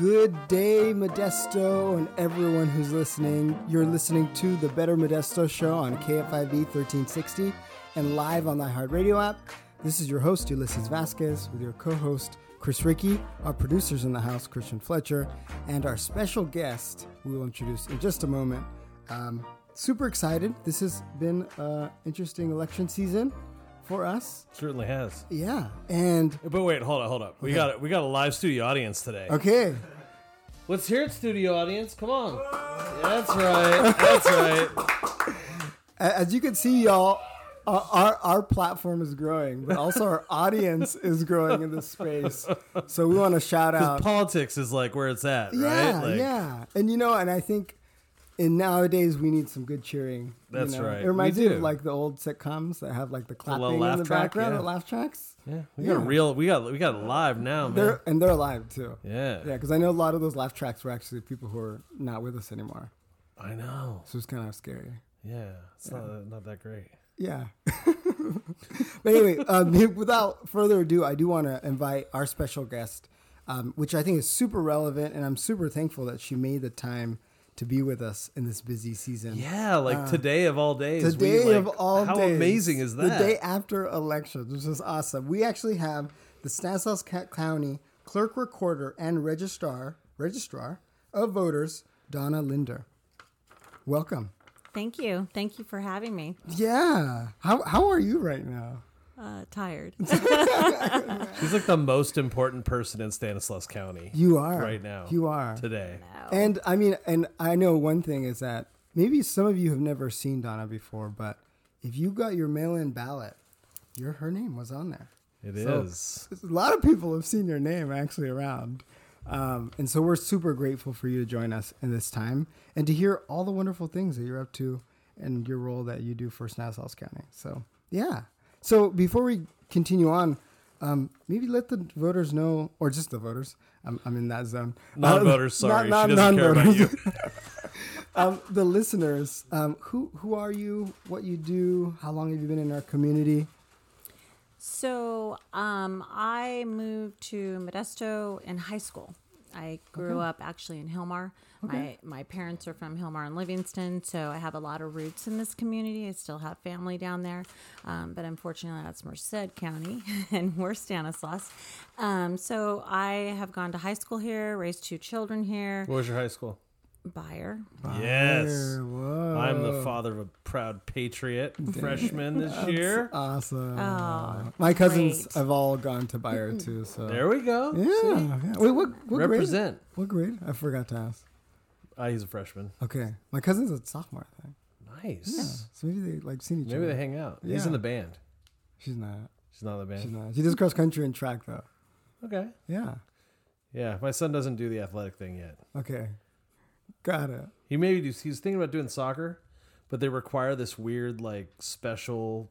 Good day, Modesto, and everyone who's listening. You're listening to the Better Modesto Show on KFIV 1360 and live on the iHeartRadio app. This is your host, Ulisses Vasquez, with your co host, Chris Ricci, our producers in the house, Christian Fletcher, and our special guest, we will introduce in just a moment. Um, super excited. This has been an interesting election season for us. Certainly has. Yeah. And, But wait, hold up, hold up. We got it, we got a live studio audience today. okay. Let's hear it, studio audience. Come on. That's right. That's right. A- As you can see, y'all, our, our our platform is growing, but also our audience is growing in this space. So we want to shout out. Politics is like where it's at, yeah. Like, yeah, and you know, and I think in nowadays we need some good cheering. you That's know? right. It reminds We me do. of like the old sitcoms that have like the clapping in the track, background, yeah. the laugh tracks. Yeah, we got a real. We got we got live now, man. They're and they're alive too. yeah, Yeah, because I know a lot of those laugh tracks were actually people who are not with us anymore. I know. So it's kind of scary. Yeah, it's not not that great. Yeah. but anyway, um, without further ado, I do want to invite our special guest, um, which I think is super relevant, and I'm super thankful that she made the time to be with us in this busy season. Yeah, like uh, today of all days. we, Today like, of all how days, How amazing is that? The day after elections, which is awesome. We actually have the Stanislaus Ca- County Clerk Recorder and Registrar Registrar of Voters, Donna Linder. Welcome. Thank you. Thank you for having me. Yeah. How how are you right now? Uh, tired. She's like the most important person in Stanislaus County. You are right now. You are today. And I mean, and I know one thing is that maybe some of you have never seen Donna before, but if you got your mail-in ballot, your her name was on there. It is. So, a lot of people have seen your name actually around, um, and so we're super grateful for you to join us in this time and to hear all the wonderful things that you're up to and your role that you do for Stanislaus County. So yeah. So before we continue on. Um, maybe let the voters know, or just the voters. I'm, I'm in that zone. Non-voters, Uh, sorry, not- she not doesn't care about you. um, the listeners, um, who who are you? What you do? How long have you been in our community? so, um, I moved to Modesto in high school. I grew up actually in Hilmar. My my parents are from Hilmar and Livingston, so I have a lot of roots in this community. I still have family down there, um, but unfortunately, that's Merced County, and we're Stanislaus. Um, so I have gone to high school here, raised two children here. What was your high school? Beyer. Yes. Whoa. I'm the father of a proud patriot freshman this year. Awesome. Oh, My cousins great. have all gone to Beyer too. So There we go. yeah, yeah. Wait, what, what grade? Represent. What grade? I forgot to ask. Ah, he's a freshman. Okay, my cousin's a sophomore. I think. Nice. So maybe they like seen each Maybe other. Maybe they hang out. He's in the band. She's not. She's not in the band. She's not. She does cross country and track though. Okay. Yeah. Yeah, my son doesn't do the athletic thing yet. Okay. Got it. He maybe do, he's thinking about doing soccer, but they require this weird like special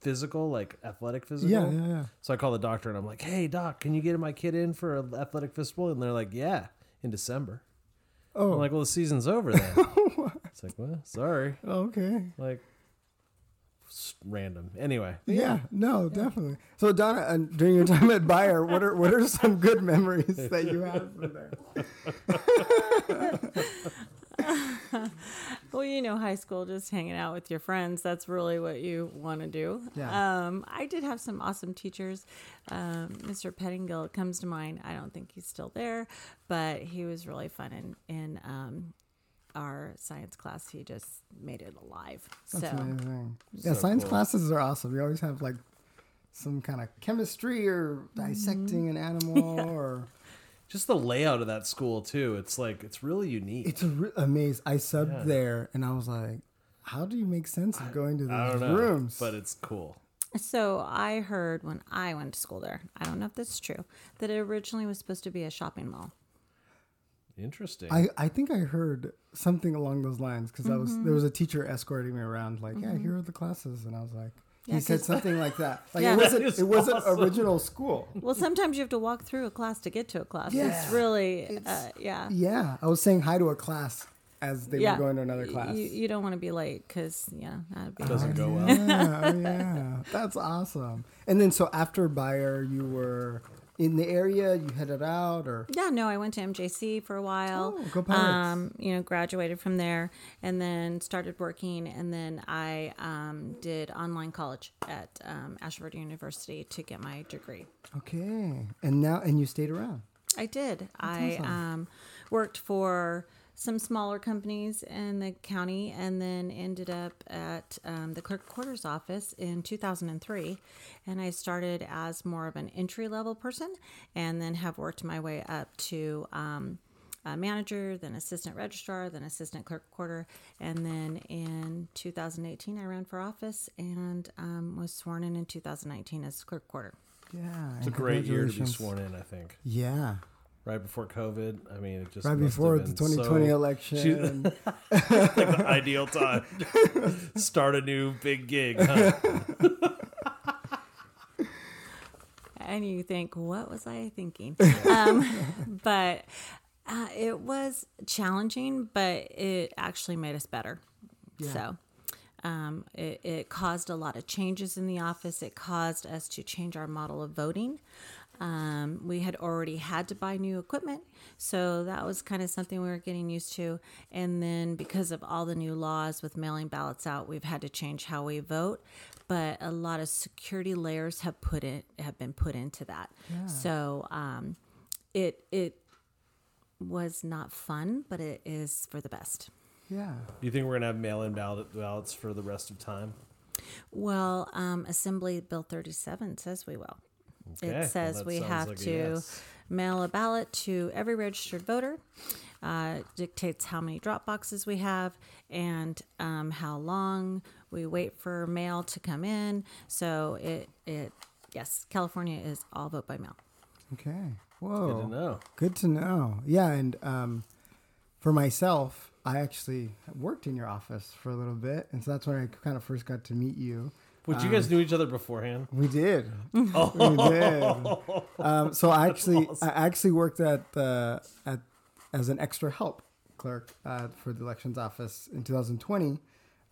physical, like athletic physical. Yeah, yeah, yeah. So I call the doctor and I'm like, "Hey, doc, can you get my kid in for an athletic physical?" And they're like, "Yeah, in December." Oh, I'm like, "Well, the season's over then." it's like, "Well, sorry." okay. Like, random. Anyway, Yeah, no, definitely. So Donna, uh, during your time at Beyer, what are what are some good memories that you have from there? Well, you know, high school, just hanging out with your friends, that's really what you want to do. Yeah. Um, I did have some awesome teachers. Um, Mr. Pettingill comes to mind. I don't think he's still there, but he was really fun in, in um, our science class. He just made it alive. That's so, amazing. Yeah, So science cool. classes are awesome. You always have like some kind of chemistry or dissecting an animal or just the layout of that school too. It's like it's really unique. it's a re- amazing. I subbed Yeah. there and I was like, how do you make sense of going to I these don't know, rooms? but it's cool. so I heard when I went to school there, I don't know if this is true, that it originally was supposed to be a shopping mall. Interesting. I, I think I heard something along those lines because I was there mm-hmm. was a teacher escorting me around like yeah mm-hmm. here are the classes and I was like he said something like that like Yeah. it wasn't That is it wasn't awesome. original school Well, sometimes you have to walk through a class to get to a class. Yeah. It's really, It's- uh, yeah. yeah I was saying hi to a class as they yeah. were going to another class You, you don't want to be late because, yeah, that'd be Doesn't go well. yeah, oh, yeah that's awesome and then so after Beyer you were in the area? You headed out, or Yeah, no, I went to MJC for a while. Oh, go Pirates. Um, you know, graduated from there and then started working. And then I um, did online college at um, Ashford University to get my degree. okay, and now and you stayed around. I did. I awesome. um, worked for some smaller companies in the county and then ended up at um, the clerk quarters office in 2003. And I started as more of an entry level person and then have worked my way up to. Um, a manager, then assistant registrar, then assistant clerk quarter, and then in 2018 I ran for office and um, was sworn in in 2019 as clerk quarter. Yeah, It's a great year to be sworn in. I think Yeah, right before COVID. I mean, it just right before the 2020 so- election. like the ideal time. Start a new big gig. Huh? and you think, what was I thinking? um, but uh, it was challenging, but it actually made us better. So um, it, it caused a lot of changes in the office. It caused us to change our model of voting. Um, we had already had to buy new equipment, so that was kind of something we were getting used to. And then because of all the new laws with mailing ballots out, we've had to change how we vote. But a lot of security layers have put it have been put into that. So um, it it was not fun, but it is for the best. yeah, Do you think we're gonna have mail-in ballot ballots for the rest of time? Well, um, Assembly Bill 37 says we will. Okay, It says that we have like to yes. mail a ballot to every registered voter. Uh, dictates how many drop boxes we have and um, how long we wait for mail to come in. So it it yes, California is all vote by mail. okay. Whoa, Good to know. Good to know. Yeah, and um, for myself, I actually worked in your office for a little bit, and so that's when I kind of first got to meet you. Would you guys knew each other beforehand? We did. We did. Um, so I actually, I actually worked at uh, at as an extra help clerk uh, for the elections office in 2020.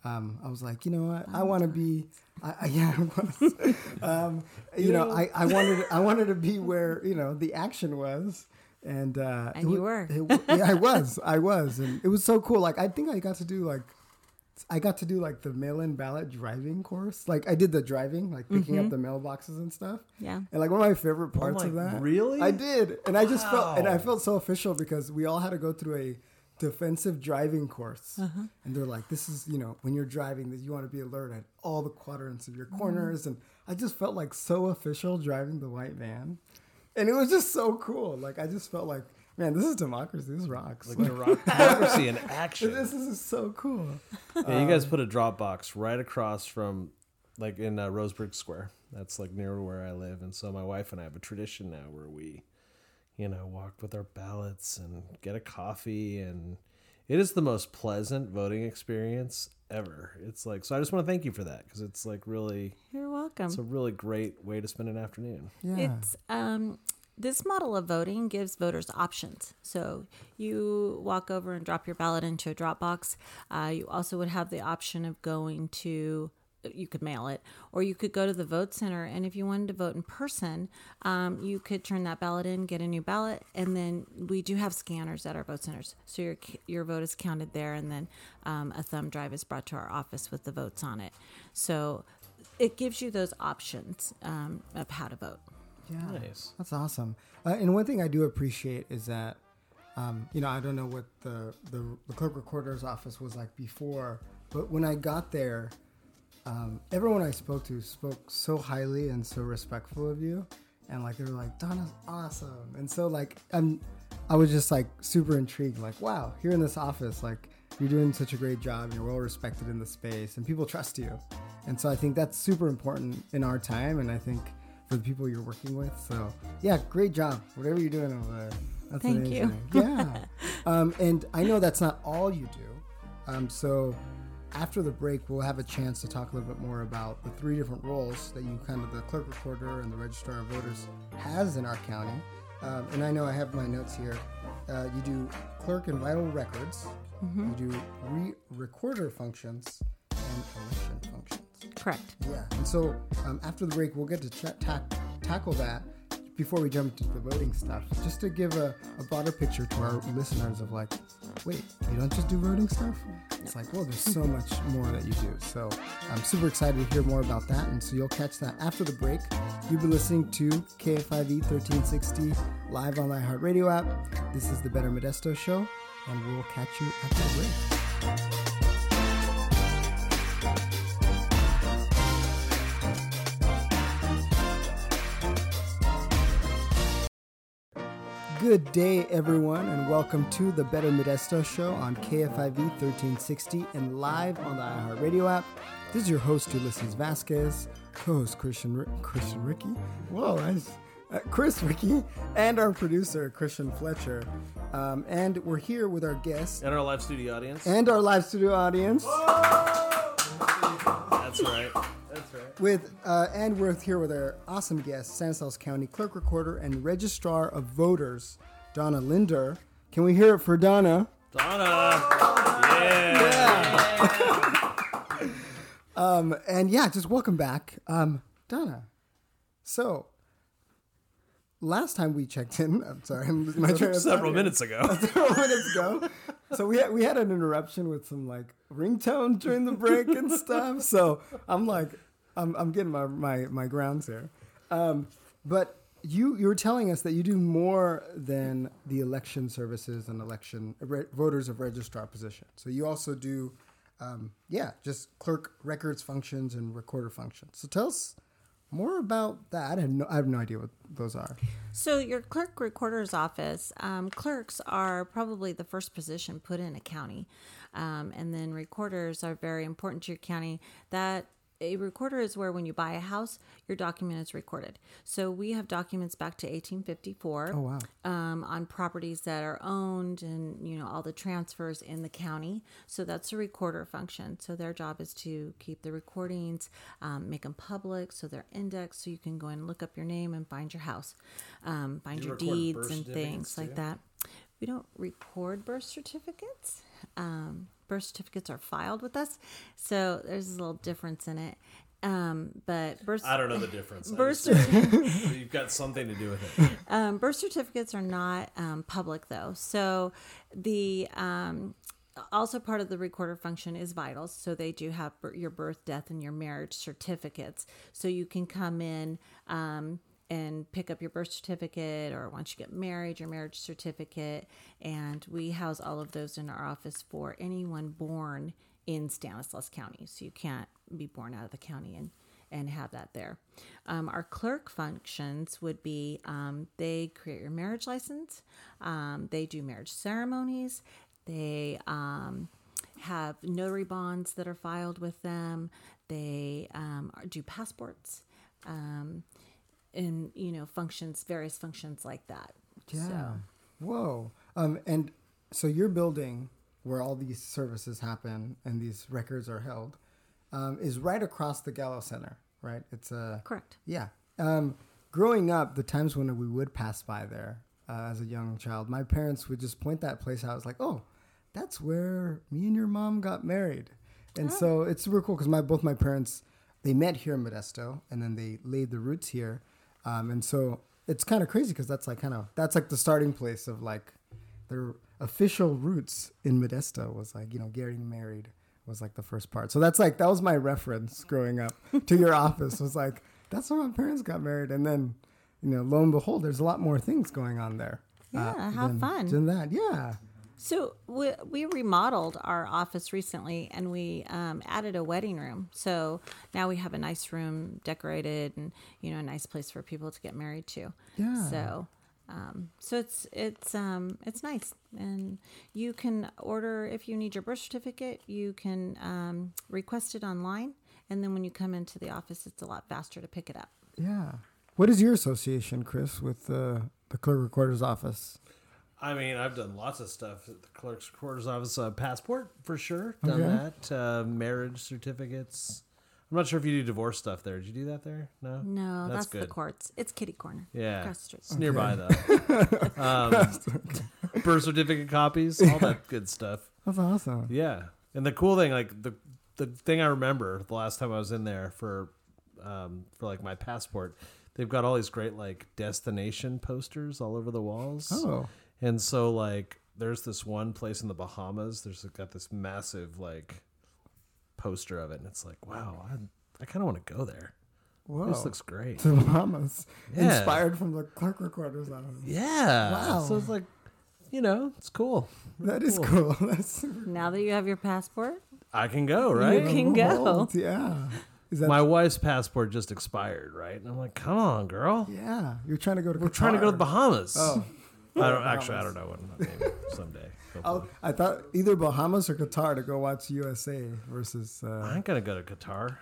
Um, I was like, you know what? I want to be. I, I, yeah, I was. um, you know, I, I wanted I wanted to be where you know the action was, and uh, And it you were. it yeah, I was. I was, and it was so cool. Like I think I got to do like I got to do like the mail-in ballot driving course. Like I did the driving, like picking up the mailboxes and stuff. Yeah. And like one of my favorite parts my- of that. really? I did. And I just felt and I felt so official because we all had to go through a defensive driving course. Uh-huh. And they're like, this is, you know, when you're driving that you want to be alert at all the quadrants of your Mm-hmm. corners. And I just felt like so official driving the white van. And it was just so cool. Like I just felt like, man, this is democracy. This rocks. Like Like, demo- democracy in action. this is so cool. Yeah, you guys put a drop box right across from, like in uh, Roseburg Square. That's like near where I live, and so my wife and I have a tradition now where we, you know, walk with our ballots and get a coffee, and it is the most pleasant voting experience ever. It's like so. I just want to thank you for that because it's like really, You're welcome. it's a really great way to spend an afternoon. Yeah. It's um, this model of voting gives voters options. So you walk over and drop your ballot into a drop box. Uh, you also would have the option of going to you could mail it or you could go to the vote center and if you wanted to vote in person um, you could turn that ballot in get a new ballot and then we do have scanners at our vote centers so your your vote is counted there and then um, a thumb drive is brought to our office with the votes on it so it gives you those options um, of how to vote Yeah. Nice. That's awesome. Uh, and one thing I do appreciate is that, um, you know, I don't know what the, the, the clerk recorder's office was like before, but when I got there, um, everyone I spoke to spoke so highly and so respectful of you. And like, they were like, Donna's awesome. And so, like, I'm, I was just like super intrigued, like, wow, here in this office, like, you're doing such a great job. And you're well respected in the space, and people trust you. And so I think that's super important in our time, and I think for the people you're working with. So yeah, great job, whatever you're doing over there. That's Thank you. Yeah, um, and I know that's not all you do. Um, so after the break, we'll have a chance to talk a little bit more about the three different roles that you kind of the clerk recorder and the registrar of voters has in our county. Um, and I know I have my notes here. Uh, you do clerk and vital records. You do re- recorder functions and election functions. Correct Yeah. And so um, after the break, we'll get to ch- ta- tackle that. before we jump into the voting stuff, just to give a, a broader picture to our listeners of like, wait, you don't just do voting stuff? It's like, well, there's so much more that you do. So I'm super excited to hear more about that. And so you'll catch that after the break. You've been listening to KFIV 1360 live on iHeartRadio app. This is the Better Modesto Show, and we'll catch you after the break. Good day, everyone, and welcome to the Better Modesto Show on KFIV 1360 and live on the iHeartRadio app. This is your host, Ulisses Vasquez, co-host Christian Christian Ricci. Whoa, nice. Uh, Chris Ricci, and our producer Christian Fletcher, um, and we're here with our guests And our live studio audience. and our live studio audience. Right. That's right. With uh, and we're here with our awesome guest, San Stanislaus County Clerk Recorder and Registrar of Voters, Donna Linder. Can we hear it for Donna? Donna. Yeah. Um, and yeah, just welcome back, um, Donna. So, last time we checked in, I'm sorry, I'm my train Several minutes ago. several minutes ago. So we had, we had an interruption with some like ringtones during the break and stuff. So I'm like, I'm, I'm getting my, my, my grounds here. Um, but you you were telling us that you do more than the election services and election re- voters of registrar position. So you also do, um, yeah, just clerk records functions and recorder functions. So tell us more about that. I, had no, I have no idea what those are. So, your clerk recorder's office, um, clerks are probably the first position put in a county. Um, and then recorders are very important to your county. That a recorder is where when you buy a house, your document is recorded. So, we have documents back to 1854 Oh wow. um, on properties that are owned and you know all the transfers in the county so that's the recorder function so their job is to keep the recordings um, make them public so they're indexed so you can go and look up your name and find your house um, find You your deeds and things certificates, like too? that we don't record birth certificates um, birth certificates are filed with us so there's a little difference in it um, but birth I don't know the difference. Birth certificates You've got something to do with it. um, birth certificates are not um, public though. So the um, also part of the recorder function is vitals. So they do have your birth, death, and your marriage certificates. So you can come in. Um, and pick up your birth certificate, or once you get married, your marriage certificate. And we house all of those in our office for anyone born in Stanislaus County. So you can't be born out of the county and and have that there. Um, our clerk functions would be um, they create your marriage license, um, they do marriage ceremonies, they um, have notary bonds that are filed with them, they um, do passports, um, and you know functions, various functions like that. Yeah. So, Whoa. Um, and so your building where all these services happen and these records are held um, is right across the Gallo Center, right? It's a correct. yeah. Um, growing up, the times when we would pass by there uh, as a young child, my parents would just point that place out. I was like, oh, that's where me and your mom got married. And so it's super cool because my both my parents they met here in Modesto and then they laid the roots here. Um, and so it's kind of crazy because that's like kind of that's like the starting place of like their official roots in Modesto was like you know getting married was like the first part. So that's like that was my reference growing up to your office was like that's where my parents got married, and then you know lo and behold, there's a lot more things going on there. uh, Yeah, how than- fun. Than that, yeah. So we, we remodeled our office recently, and we um, added a wedding room. So now we have a nice room decorated, and you know, a nice place for people to get married to. Yeah. So, um, so it's it's um, it's nice, and you can order if you need your birth certificate. You can um, request it online, and then when you come into the office, it's a lot faster to pick it up. Yeah. What is your association, Chris, with the the clerk recorder's office? I mean, I've done lots of stuff at the clerk's quarters office. Uh, passport for sure, done Okay. that. Uh, marriage certificates. I'm not sure if you do divorce stuff there. Did you do that there? No. No, that's, the good. courts. It's kitty corner. Yeah, Across the street. it's nearby though. um, birth certificate copies, all that good stuff. That's awesome. Yeah, and the cool thing, like the the thing I remember the last time I was in there for um, for like my passport, they've got all these great like destination posters all over the walls. Oh, And so like there's this one place in the Bahamas. There's got this massive like poster of it, and it's like, wow, I, I kind of want to go there. whoa. This looks great. to the Bahamas, Yeah. inspired from the Clark Recorders album. Yeah. Wow. So it's like, you know, it's cool. That is cool. That's Now that you have your passport, I can go, right? You can go. Bold, Yeah. Is that My wife's passport just expired, right? And I'm like, come on, girl. yeah? You're trying to go to. We're trying to go to the Bahamas. Oh, I don't actually. I don't know when. Maybe someday. I'll, hopefully. I thought either Bahamas or Qatar to go watch USA versus. I Uh, ain't gonna go to Qatar.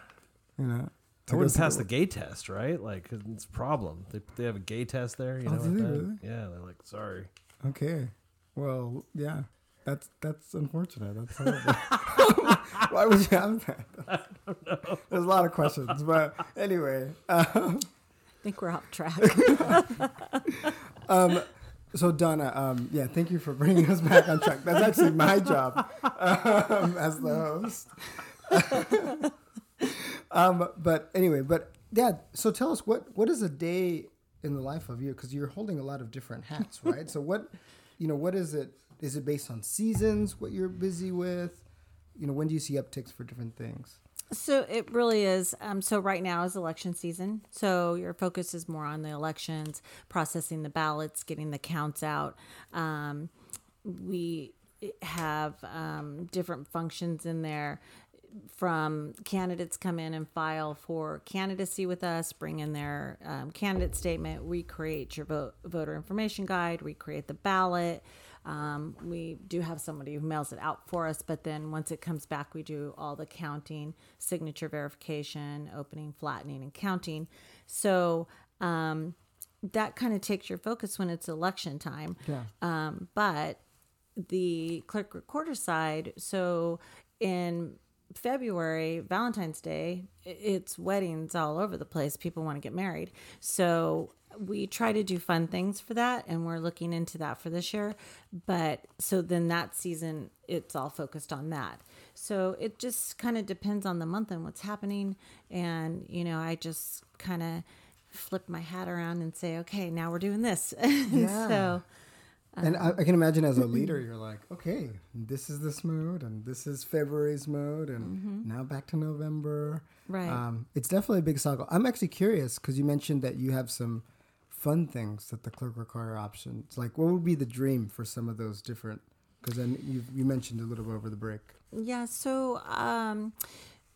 you know. I to go wouldn't see pass the gay test, right? Like it's a problem. They, they have a gay test there. You Oh, know do what they that? really? Yeah, they're like, sorry. Okay. Well, yeah. That's that's unfortunate. That's. Why would you have that? I don't know. There's a lot of questions, but anyway. Um, I think we're off track. um, so Donna, um, yeah, thank you for bringing us back on track. That's actually my job um, as the host. um, but anyway, but yeah. So tell us what what is a day in the life of you? Because you're holding a lot of different hats, right? so what, you know, what is it? Is it based on seasons? What you're busy with? You know, when do you see upticks for different things? So it really is. Um, so right now is election season. So your focus is more on the elections, processing the ballots, getting the counts out. Um, we have um, different functions in there from candidates come in and file for candidacy with us, bring in their um, candidate statement, recreate your vote, voter information guide, recreate the ballot. Um, we do have somebody who mails it out for us, but then once it comes back, we do all the counting, signature verification, opening, flattening, and counting. So um, that kind of takes your focus when it's election time. Yeah. Um, but the clerk recorder side, so in February, Valentine's Day, it's weddings all over the place. People want to get married. So we try to do fun things for that and we're looking into that for this year. But so then that season it's all focused on that. So it just kind of depends on the month and what's happening and you know, I just kind of flip my hat around and say, "Okay, now we're doing this." Yeah. so And I, I can imagine as a leader, you're like, okay, this is this mode, and this is February's mode, and now back to November. Right. Um, it's definitely a big cycle. I'm actually curious because you mentioned that you have some fun things that the clerk require options. Like, what would be the dream for some of those different? Because then you you mentioned a little bit over the break. Yeah, so um,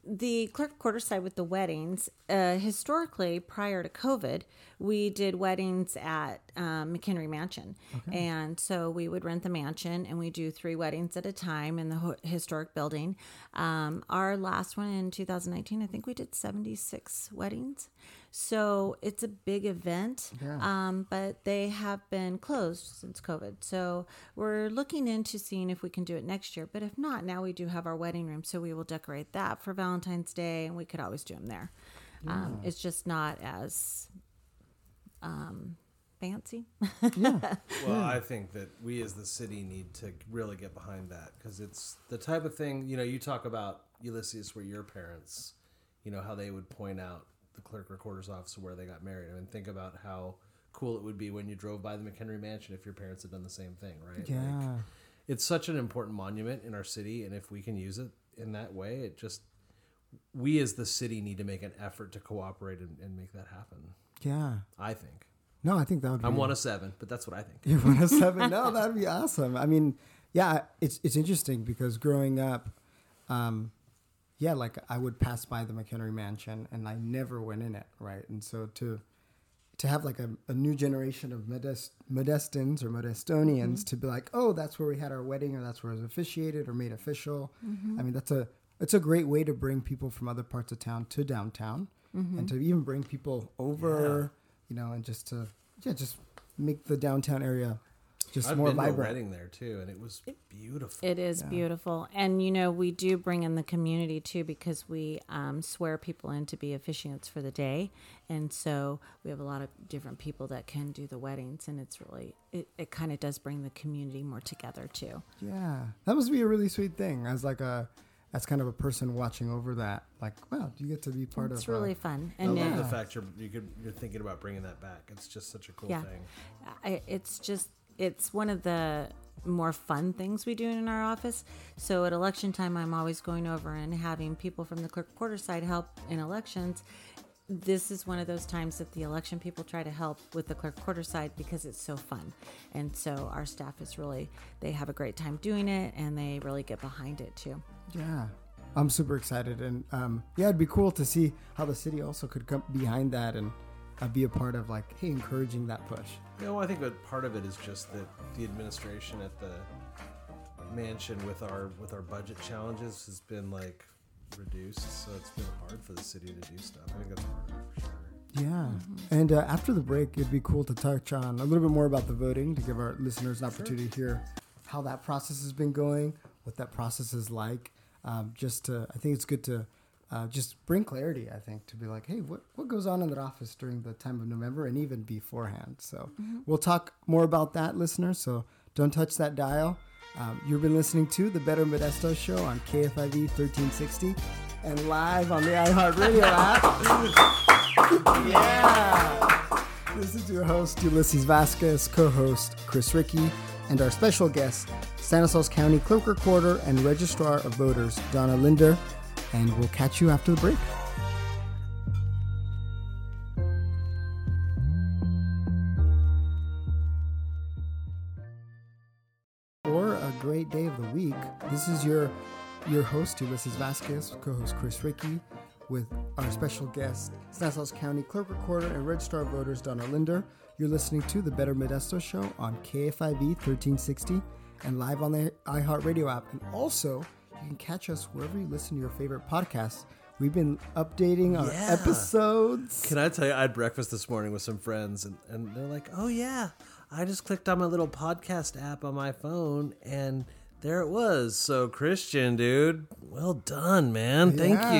the clerk quarter side with the weddings, uh, historically, prior to COVID, we did weddings at um, McHenry Mansion. And so we would rent the mansion and we do three weddings at a time in the ho- historic building. Um, our last one in 2019, I think we did 76 weddings. So it's a big event, Yeah. um, but they have been closed since COVID. So we're looking into seeing if we can do it next year. But if not, now we do have our wedding room, so we will decorate that for Valentine's Day, and we could always do them there. Um, it's just not as um, fancy. Well, I think that we as the city need to really get behind that because it's the type of thing, you know, you talk about Ulisses where your parents, you know, how they would point out the clerk recorder's office where they got married. I mean, think about how cool it would be when you drove by the McHenry Mansion if your parents had done the same thing, right? Like, Yeah. it's such an important monument in our city, and if we can use it in that way, it just, we as the city need to make an effort to cooperate and, and make that happen. yeah. I think. No, I think that would be. I'm one of seven, but that's what I think. You're one of seven. No, that'd be awesome. I mean, yeah, it's it's interesting because growing up, um, yeah, like I would pass by the McHenry Mansion and I never went in it, right? And so to to have like a, a new generation of Modest, Modestans or Modestonians mm-hmm. to be like, oh, that's where we had our wedding, or that's where it was officiated or made official. Mm-hmm. I mean, that's a it's a great way to bring people from other parts of town to downtown, mm-hmm. and to even bring people over, you know, and just to yeah, just make the downtown area just I've more been to a wedding there too, and it was beautiful. It is beautiful. And, you know, we do bring in the community too because we um, swear people in to be officiants for the day. And so we have a lot of different people that can do the weddings. And it's really, it, it kind of does bring the community more together too. Yeah, that must be a really sweet thing as like a as kind of a person watching over that, like, wow, do you get to be part It's of. It's really uh, fun, I and love uh, the fact you're you could you're thinking about bringing that back. It's just such a cool Yeah. thing. I, it's just it's one of the more fun things we do in our office. So at election time, I'm always going over and having people from the clerk quarter side help in elections. This is one of those times that the election people try to help with the clerk quarter side because it's so fun. And so our staff is really, they have a great time doing it and they really get behind it too. Yeah, I'm super excited, and um, yeah, it'd be cool to see how the city also could come behind that and uh, be a part of like, hey, encouraging that push. You know, I think that part of it is just that the administration at the mansion with our with our budget challenges has been like reduced, so it's been hard for the city to do stuff. I think that's part of it for sure. Yeah, and uh, after the break, it'd be cool to touch on a little bit more about the voting to give our listeners an opportunity to hear how that process has been going, what that process is like. Um, just to, I think it's good to uh, just bring clarity. I think to be like, hey, what what goes on in that office during the time of November and even beforehand. So we'll talk more about that, listeners. So don't touch that dial. Um, you've been listening to the Better Modesto Show on KFIV 1360 and live on the iHeartRadio app. Yeah. This is your host, Ulisses Vasquez, co host, Chris Ricci, and our special guest, Stanislaus County Clerk Recorder and Registrar of Voters, Donna Linder. And we'll catch you after the break. Or a great day of the week. This is your your host, Ulisses Vasquez, co-host Chris Ricci, with our special guest, Stanislaus County Clerk Recorder and Registrar of Voters, Donna Linder. You're listening to the Better Modesto Show on KFIV 1360 and live on the iHeartRadio app. And also, you can catch us wherever you listen to your favorite podcasts. We've been updating our Yeah. episodes. Can I tell you, I had breakfast this morning with some friends, and, and they're like, "Oh yeah, I just clicked on my little podcast app on my phone, and there it was." So Christian, dude, well done, man. Thank Yeah,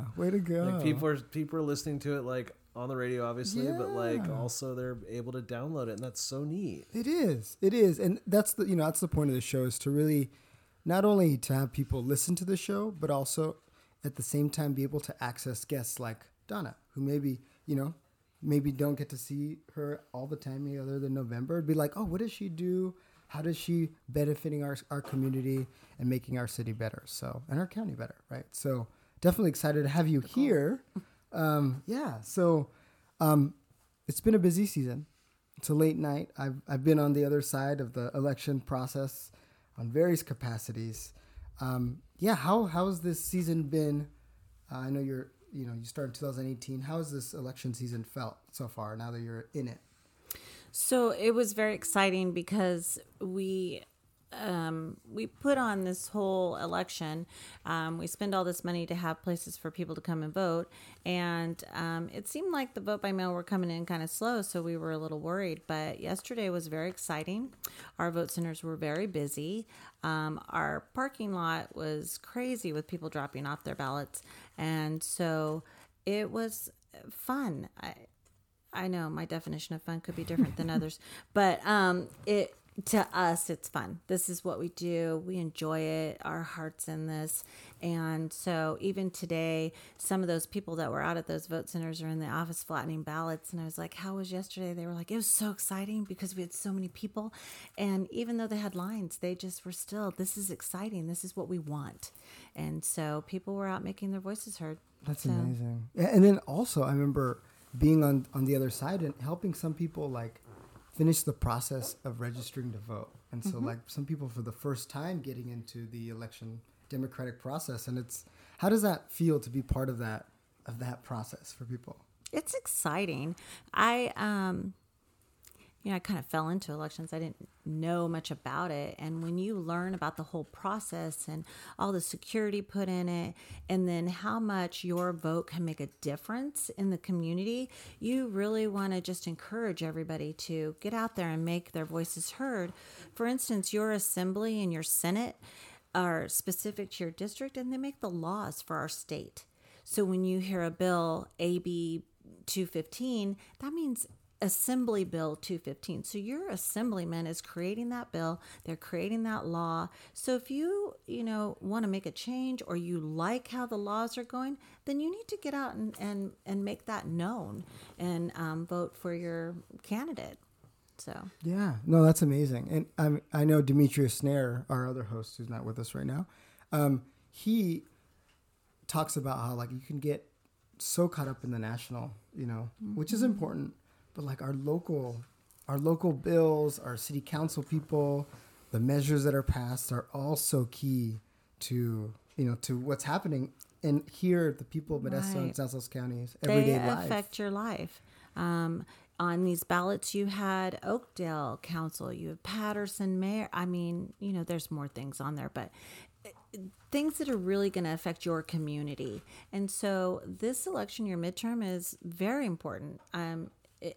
you. Way to go. Like people are people are listening to it like on the radio, obviously, but like also they're able to download it, and that's so neat. It is. It is. And that's the you know, that's the point of the show is to really not only to have people listen to the show, but also at the same time be able to access guests like Donna, who maybe, you know, maybe don't get to see her all the time other than November. It'd be like, oh, what does she do? How does she benefiting our our community and making our city better? So and our county better, right? So definitely excited to have you here. Um, yeah. So um, it's been a busy season. It's a late night. I've I've been on the other side of the election process on various capacities. Um, yeah, how how's this season been? Uh, I know you're you know you started 2018. How has this election season felt so far? Now that you're in it. So it was very exciting because we um, we put on this whole election. Um, we spend all this money to have places for people to come and vote, and um, it seemed like the vote by mail were coming in kind of slow, so we were a little worried. But yesterday was very exciting. Our vote centers were very busy. Um, our parking lot was crazy with people dropping off their ballots, and so it was fun. I, I know my definition of fun could be different than others, but um, it to us it's fun. This is what we do. We enjoy it. Our hearts in this, and so even today, some of those people that were out at those vote centers are in the office flattening ballots. And I was like, "How was yesterday?" They were like, "It was so exciting because we had so many people, and even though they had lines, they just were still. This is exciting. This is what we want." And so people were out making their voices heard. That's So- amazing. And then also I remember being on on the other side and helping some people like finish the process of registering to vote. And so like some people for the first time getting into the election democratic process and it's how does that feel to be part of that of that process for people? it's exciting. I um you know, I kind of fell into elections. I didn't know much about it. And when you learn about the whole process and all the security put in it, and then how much your vote can make a difference in the community, you really want to just encourage everybody to get out there and make their voices heard. For instance, your assembly and your Senate are specific to your district and they make the laws for our state. So when you hear a bill, AB 215, that means Assembly Bill 215. So your assemblyman is creating that bill, they're creating that law. So if you, you know, want to make a change or you like how the laws are going, then you need to get out and, and, and make that known and um, vote for your candidate. So Yeah, no, that's amazing. And I'm, I know Demetrius Snare, our other host who's not with us right now, um, he talks about how like you can get so caught up in the national, you know, which is important, but like our local, our local bills, our city council people, the measures that are passed are also key to you know to what's happening and here the people of Modesto and Right. South South counties they life. affect your life. Um, on these ballots, you had Oakdale Council, you have Patterson Mayor. I mean, you know, there's more things on there, but uh, things that are really going to affect your community. And so this election your midterm is very important. Um,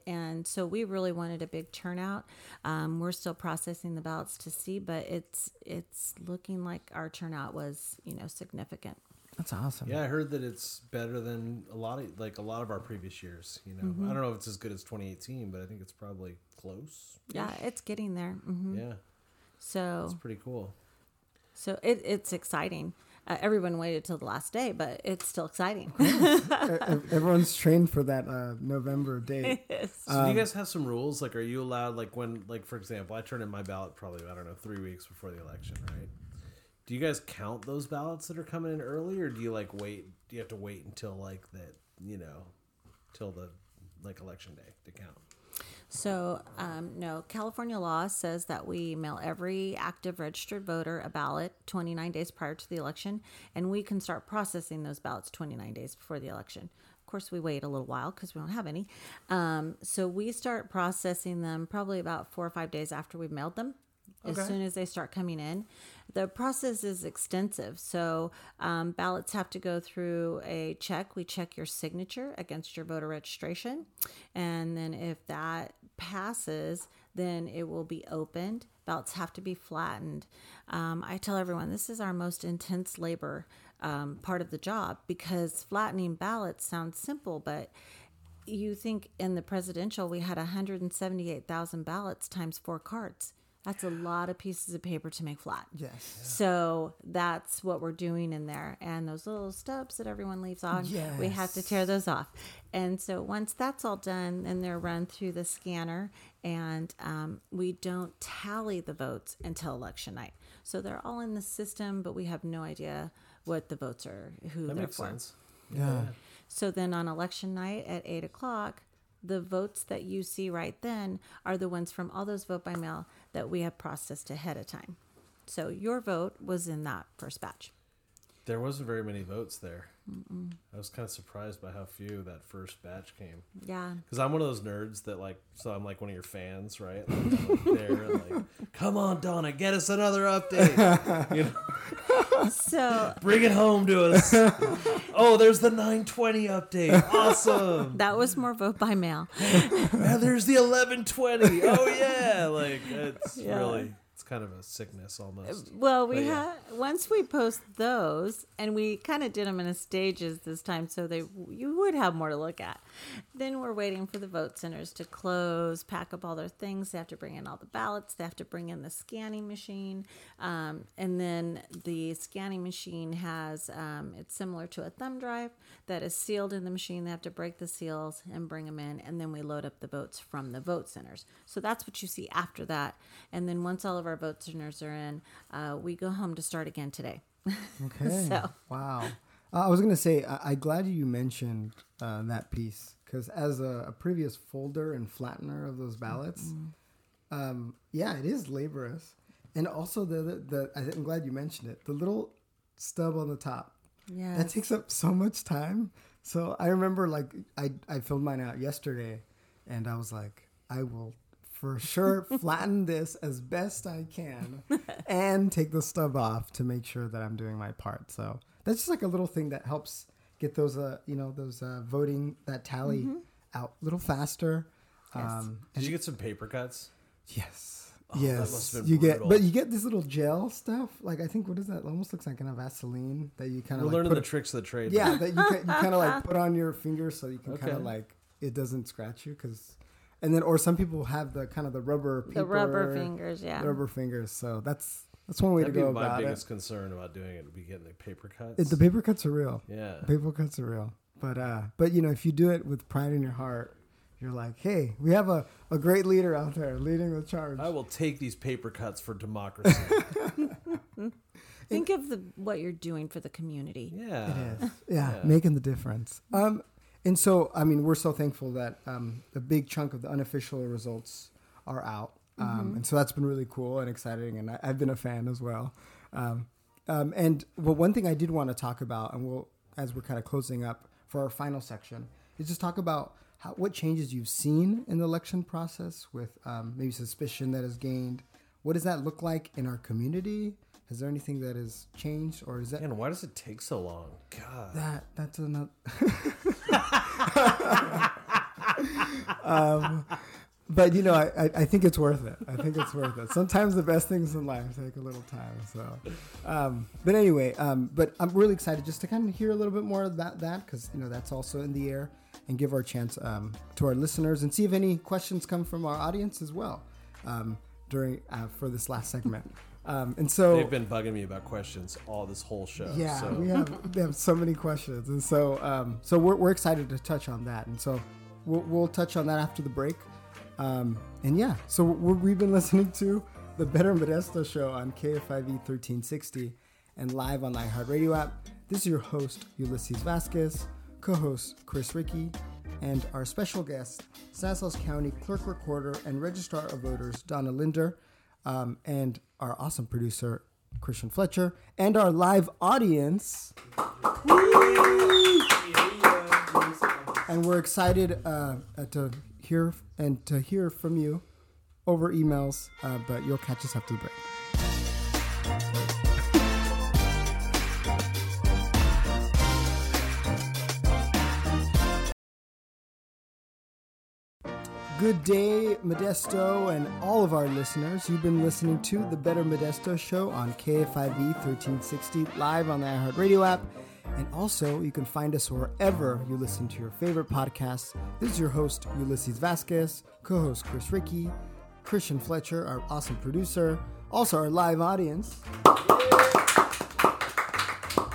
and so we really wanted a big turnout. Um, we're still processing the ballots to see, but it's it's looking like our turnout was you know significant. That's awesome. Yeah, I heard that it's better than a lot of like a lot of our previous years. You know, Mm-hmm. I don't know if it's as good as 2018, but I think it's probably close. Yeah, it's getting there. hmm Yeah, So it's pretty cool. So it, it's exciting. Uh, everyone waited till the last day, but it's still exciting. Everyone's trained for that uh, November date. So do you guys have some rules? Like, are you allowed like when like for example, I turn in my ballot probably I don't know three weeks before the election, right? Do you guys count those ballots that are coming in early, or do you like wait? Do you have to wait until like that? You know, till the like election day to count? So, um, no, California law says that we mail every active registered voter a ballot 29 days prior to the election, and we can start processing those ballots 29 days before the election. Of course, we wait a little while because we don't have any. Um, so we start processing them probably about four or five days after we've mailed them. As soon as they start coming in, the process is extensive. So um, ballots have to go through a check. We check your signature against your voter registration, and then if that passes, then it will be opened. Ballots have to be flattened. Um, I tell everyone this is our most intense labor um, part of the job because flattening ballots sounds simple, but you think in the presidential we had 178,000 ballots times four cards. That's a lot of pieces of paper to make flat. Yes. So that's what we're doing in there. And those little stubs that everyone leaves on, we have to tear those off. And so once that's all done, then they're run through the scanner, and um, we don't tally the votes until election night. So they're all in the system, but we have no idea what the votes are, who That they're makes for. sense. Yeah. So then on election night at eight o'clock, the votes that you see right then are the ones from all those vote by mail that we have processed ahead of time. So your vote was in that first batch. There wasn't very many votes there. I was kind of surprised by how few that first batch came. Yeah. Because I'm one of those nerds that like, so I'm like one of your fans, right? Like there, like, come on, Donna, get us another update. You know, So bring it home to us. oh, there's the 920 update. Awesome. that was more vote by mail. And there's the 1120. Oh yeah, like it's Yeah. really, it's kind of a sickness almost. Well, we yeah. had once we post those, and we kind of did them in a stages this time, so they you would have more to look at. Then we're waiting for the vote centers to close, pack up all their things. They have to bring in all the ballots. They have to bring in the scanning machine, um, and then the scanning machine has um, it's similar to a thumb drive that is sealed in the machine. They have to break the seals and bring them in, and then we load up the votes from the vote centers. So that's what you see after that. And then once all of our vote centers are in, uh, we go home to start again today. Okay. So- Wow. Uh, I was gonna say I, I'm glad you mentioned uh, that piece because as a, a previous folder and flattener of those ballots, um, yeah, it is laborious, and also the, the the I'm glad you mentioned it. The little stub on the top Yeah. that takes up so much time. So I remember like I I filled mine out yesterday, and I was like, I will for sure flatten this as best I can, and take the stub off to make sure that I'm doing my part. So that's just like a little thing that helps get those uh you know those uh voting that tally out a little faster. Yes. Um, Did you get some paper cuts? Yes. Oh, yes. must have you get, but you get this little gel stuff. Like I think what is that? It almost looks like kind of Vaseline that you kind We're of like learning put the tricks of the trade. yeah, that you, ca- you kind of like put on your finger so you can kind of like it doesn't scratch you because and then or some people have the kind of the rubber paper, the rubber fingers, yeah. rubber fingers. So that's that's one way That'd to be go my about biggest it. concern about doing it. Would be getting the paper cuts. It- The paper cuts are real. yeah. Paper cuts are real. But uh, but you know, if you do it with pride in your heart, you're like, hey, we have a, a great leader out there leading the charge. I will take these paper cuts for democracy. Think of the what you're doing for the community. yeah. It is. Yeah, Yeah. making the difference. Um, and so, I mean, we're so thankful that um, a big chunk of the unofficial results are out. Um, And so that's been really cool and exciting. And I, I've been a fan as well. Um, um, and well, one thing I did want to talk about, and we'll, as we're kind of closing up for our final section, is just talk about how, what changes you've seen in the election process with um, maybe suspicion that has gained. What does that look like in our community? Is there anything that has changed, or is that And why does it take so long? God. that that's another. um, but you know, I, I, think it's worth it. I think it's worth it. Sometimes the best things in life take a little time. So, um, but anyway, um, but I'm really excited just to kind of hear a little bit more about that because you know that's also in the air and give our chance um, to our listeners and see if any questions come from our audience as well um, during uh, for this last segment. Um, and so They've been bugging me about questions all this whole show. yeah, so. we have we have so many questions, and so um, so we're, we're excited to touch on that, and so we'll, we'll touch on that after the break, um, and yeah, so we're, we've been listening to the Better Modesto Show on KFIV 1360 and live on the iHeartRadio app. This is your host Ulisses Vasquez, co-host Chris Ricci, and our special guest Stanislaus County Clerk Recorder and Registrar of Voters Donna Linder, um, and our awesome producer Christian Fletcher, and our live audience. And we're excited uh, to hear and to hear from you over emails, uh, but you'll catch us after the break. Good day, Modesto, and all of our listeners. You've been listening to the Better Modesto Show on KFIV 1360 live on the iHeartRadio app. And also, you can find us wherever you listen to your favorite podcasts. This is your host, Ulisses Vasquez, co host Chris Ricci, Christian Fletcher, our awesome producer, also our live audience.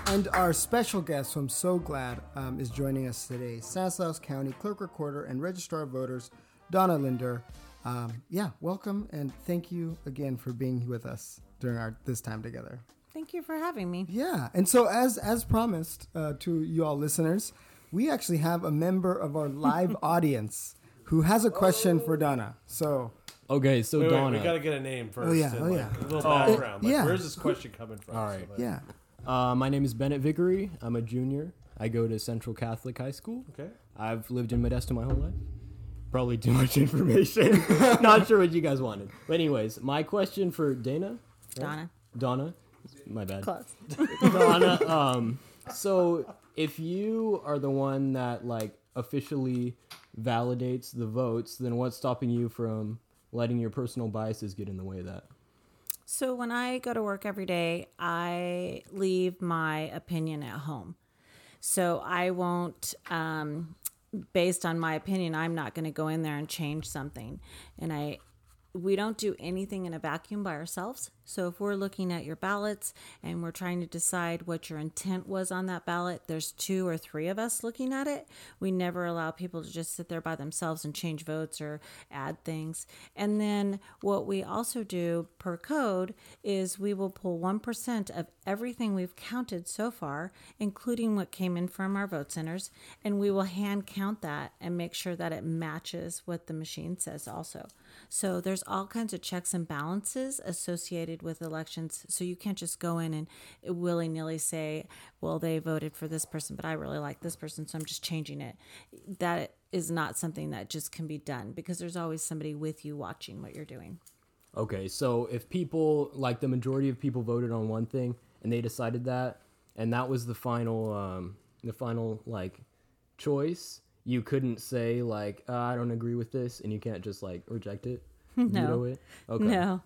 And our special guest, who I'm so glad um, is joining us today, Stanislaus County Clerk Recorder and Registrar of Voters, Donna Linder. Um, yeah, welcome and thank you again for being with us during our this time together. Thank you for having me. Yeah, and so as as promised uh, to you all listeners, we actually have a member of our live audience who has a question for Donna. So Okay, so Wait, wait, Donna. we gotta get a name first. Oh, yeah, oh, like, yeah. A little background. Like, yeah. Where's this question coming from? All right. So, like, yeah, Uh, my name is Bennett Vickery. I'm a junior. I go to Central Catholic High School. Okay. I've lived in Modesto my whole life. Probably too much information. Not sure what you guys wanted. But anyways, my question for Dana, Donna. Donna, my bad. Close. Donna, um, so if you are the one that like officially validates the votes, then what's stopping you from letting your personal biases get in the way of that? So when I go to work every day, I leave my opinion at home. So I won't, um, based on my opinion, I'm not going to go in there and change something. And I, we don't do anything in a vacuum by ourselves. So if we're looking at your ballots and we're trying to decide what your intent was on that ballot, there's two or three of us looking at it. We never allow people to just sit there by themselves and change votes or add things. And then what we also do per code is we will pull 1% of everything we've counted so far, including what came in from our vote centers, and we will hand count that and make sure that it matches what the machine says also. So there's all kinds of checks and balances associated with elections. So you can't just go in and willy nilly say, well, they voted for this person, but I really like this person, so I'm just changing it. That is not something that just can be done because there's always somebody with you watching what you're doing. Okay, so if people like the majority of people voted on one thing and they decided that, and that was the final, um, the final like choice, you couldn't say like uh, I don't agree with this, and you can't just like reject it, No. veto it. Okay. No.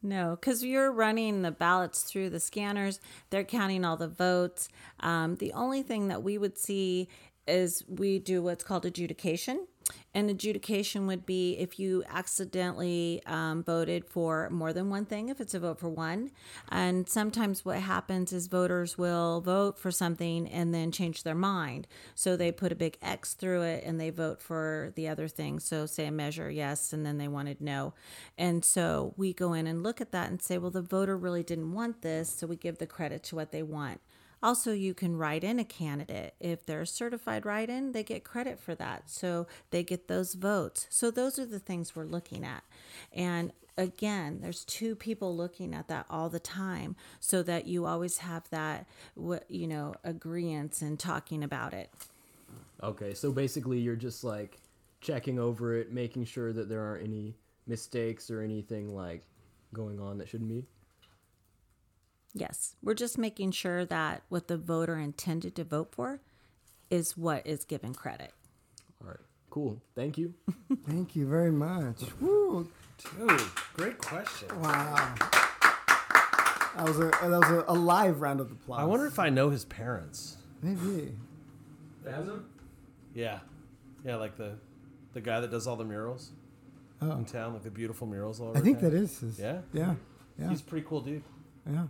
No, because you're running the ballots through the scanners. They're counting all the votes. Um, the only thing that we would see is we do what's called adjudication. And adjudication would be if you accidentally um, voted for more than one thing, if it's a vote for one. And sometimes what happens is voters will vote for something and then change their mind. So they put a big X through it and they vote for the other thing. So, say a measure, yes, and then they wanted no. And so we go in and look at that and say, well, the voter really didn't want this. So we give the credit to what they want. Also, you can write in a candidate. If they're a certified write in, they get credit for that. So they get those votes. So those are the things we're looking at. And again, there's two people looking at that all the time so that you always have that, you know, agreement and talking about it. Okay, so basically you're just like checking over it, making sure that there aren't any mistakes or anything like going on that shouldn't be. Yes, we're just making sure that what the voter intended to vote for is what is given credit. All right, cool. Thank you. Thank you very much. Woo. Dude, great question. Wow. That was a that was a, a live round of applause. I wonder if I know his parents. maybe. Phasm? Yeah, yeah, like the the guy that does all the murals Oh, in town, like the beautiful murals all over. I think town. that is his. Yeah, Yeah. Yeah. he's a pretty cool dude. Yeah.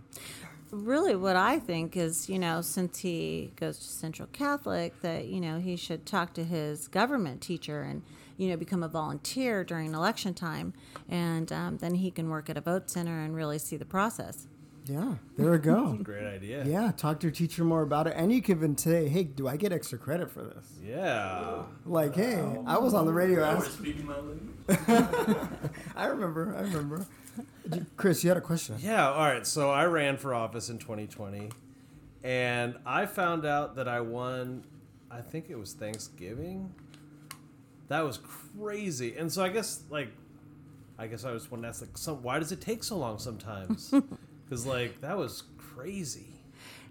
Really, what I think is, you know, since he goes to Central Catholic, that, you know, he should talk to his government teacher and, you know, become a volunteer during election time. And um, then he can work at a vote center and really see the process. Yeah. There we go. Great idea. yeah. Talk to your teacher more about it, and you can even say, "Hey, do I get extra credit for this?" Yeah. Like, hey, I was on the radio. Ask. speaking my language. I remember. I remember. Chris, you had a question. Yeah, all right. So I ran for office in 2020 and I found out that I won I think it was Thanksgiving. That was crazy. And so I guess like I guess I was one that's like some why does it take so long sometimes? Cuz like that was crazy.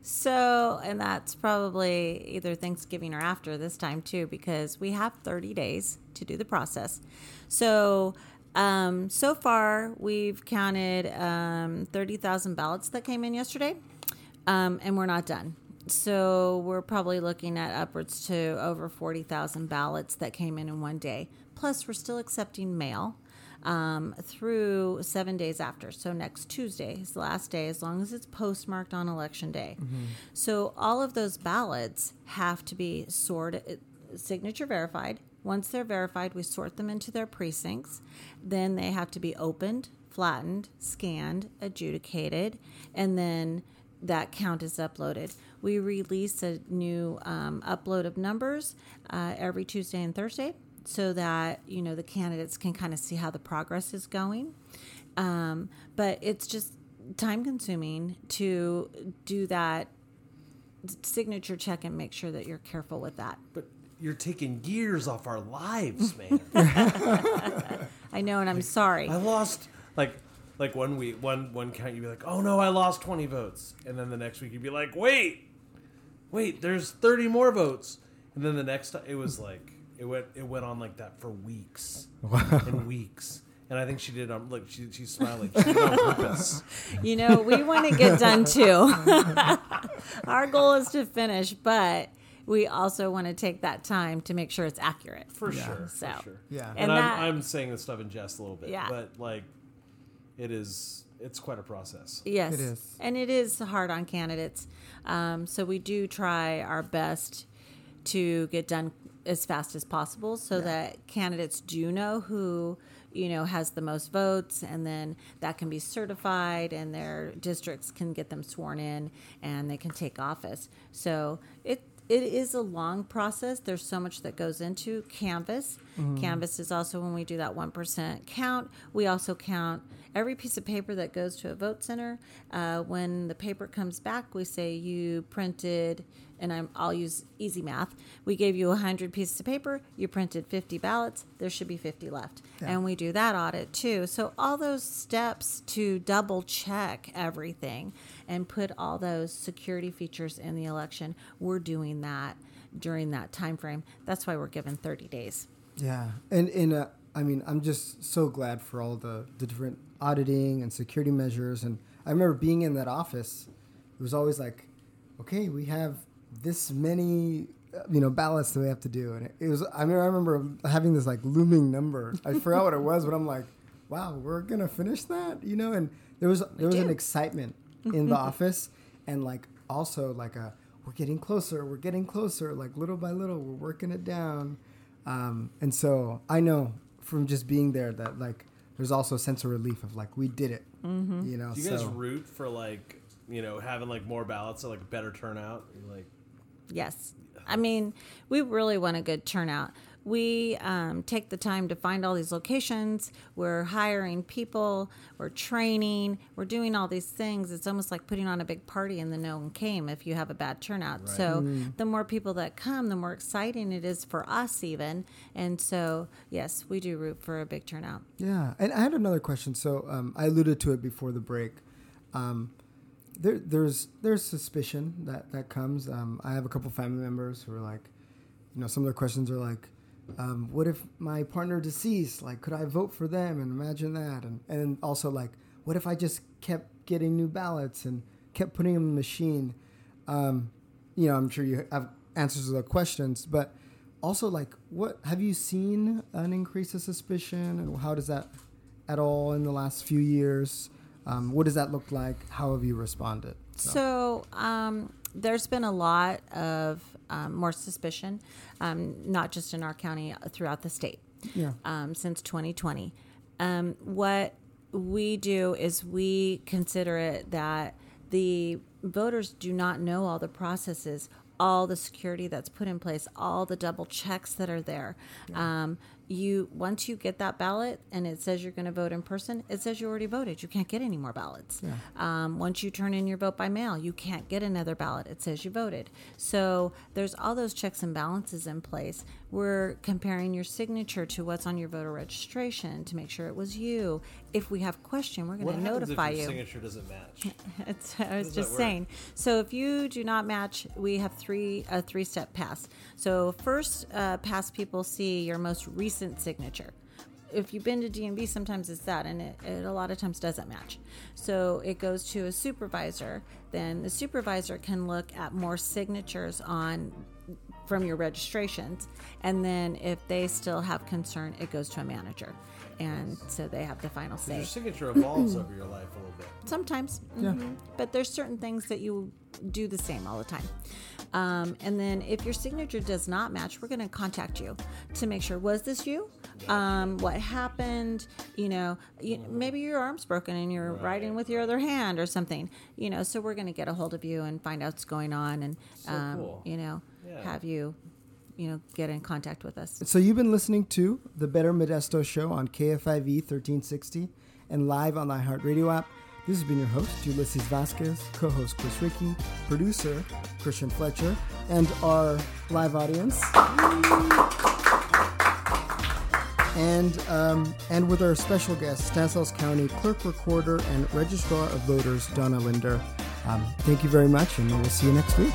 So, and that's probably either Thanksgiving or after this time too, because we have 30 days to do the process. So, um, so far we've counted um, 30,000 ballots that came in yesterday, um, and we're not done. So, we're probably looking at upwards to over 40,000 ballots that came in in one day. Plus, we're still accepting mail um, through seven days after. So next Tuesday is the last day, as long as it's postmarked on election day. So all of those ballots have to be sorted, signature verified. Once they're verified, we sort them into their precincts. Then they have to be opened, flattened, scanned, adjudicated, and then that count is uploaded. We release a new um, upload of numbers uh, every Tuesday and Thursday so that you know the candidates can kind of see how the progress is going. Um, but it's just time consuming to do that signature check and make sure that you're careful with that. But you're taking years off our lives, man. I know, and I'm sorry. I lost like like one week one one count you'd be like, "Oh no, I lost 20 votes." And then the next week you'd be like, "Wait. Wait, there's 30 more votes." And then the next time it was like it went it went on like that for weeks and weeks. And I think she did on look she she's smiling. She did on purpose. You know, we want to get done too. Our goal is to finish, but we also want to take that time to make sure it's accurate. For sure. So, For sure. Yeah. And, And I'm, I'm saying this stuff in jest a little bit, Yeah. but like it is it's quite a process. Yes, It is. and it is hard on candidates. Um, so we do try our best to get done as fast as possible, so that candidates do know who you know has the most votes, and then that can be certified, and their districts can get them sworn in, and they can take office. So it. It is a long process. There's so much that goes into Canvass. Mm-hmm. Canvass is also when we do that 1% count. We also count every piece of paper that goes to a vote center. Uh, when the paper comes back, we say you printed, and I'm, I'll use easy math. We gave you 100 pieces of paper, you printed 50 ballots, there should be 50 left. And we do that audit too. So, all those steps to double check everything and put all those security features in the election, we're doing that during that time frame. That's why we're given 30 days. Yeah, and and uh, I mean, I'm just so glad for all the the different auditing and security measures. And I remember being in that office. It was always like, okay, we have this many you know ballots that we have to do, and it, was. I mean, I remember having this like looming number. I forgot what it was, but I'm like, wow, we're gonna finish that, you know. And there was there was an excitement in the office, and like also like a we're getting closer, we're getting closer, like little by little, we're working it down. Um, and so I know from just being there that like there's also a sense of relief of like we did it, mm-hmm. you know. Do you guys so root for like you know having like more ballots or like better turnout? Like Yes. I mean, we really want a good turnout. We um, take the time to find all these locations. We're hiring people. We're training. We're doing all these things. It's almost like putting on a big party and then no one came if you have a bad turnout. So the more people that come, the more exciting it is for us, even. And so, yes, we do root for a big turnout. Yeah, and I had another question. So um, I alluded to it before the break. Um, there, there's there's suspicion that that comes. Um, I have a couple family members who are like, you know, some of their questions are like, um, what if my partner deceased? Like, could I vote for them? And imagine that. And and also like, what if I just kept getting new ballots and kept putting them in the machine? Um, you know, I'm sure you have answers to the questions, but also like, what have you seen an increase of suspicion, and how does that at all in the last few years? Um, what does that look like? How have you responded? So um, there's been a lot of um, more suspicion, um, not just in our county, uh, throughout the state yeah, um, since 2020. Um, what we do is we consider it that the voters do not know all the processes, all the security that's put in place, all the double checks that are there. Um, you once you get that ballot and it says you're going to vote in person, it says you already voted. You can't get any more ballots. Um, once you turn in your vote by mail, you can't get another ballot. It says you voted. So there's all those checks and balances in place. We're comparing your signature to what's on your voter registration to make sure it was you. If we have question, we're going to notify if your you. signature doesn't match? It's, I was just saying. So if you do not match, we have three a three step pass. So first uh, pass people see your most recent signature. If you've been to DMV, sometimes it's that, and it, it a lot of times doesn't match. So it goes to a supervisor. Then the supervisor can look at more signatures on from your registrations, and then if they still have concern, it goes to a manager, and so they have the final say. Your signature evolves over your life a little bit. sometimes. Yeah. mhm. but there's certain things that you do the same all the time. Um, and then if your signature does not match we're going to contact you to make sure was this you? Um, what happened? You know you, maybe your arm's broken and you're writing with your other hand or something you know so we're going to get a hold of you and find out what's going on and um, cool. you know Yeah. have you you know get in contact with us So you've been listening to the Better Modesto Show on KFIV 1360 and live on the iHeartRadio app. This has been your host, Ulisses Vasquez, co-host Chris Ricci, producer Christian Fletcher, and our live audience. And um, and with our special guest, Stanislaus County Clerk Recorder and Registrar of Voters, Donna Linder. Um, thank you very much, and we'll see you next week.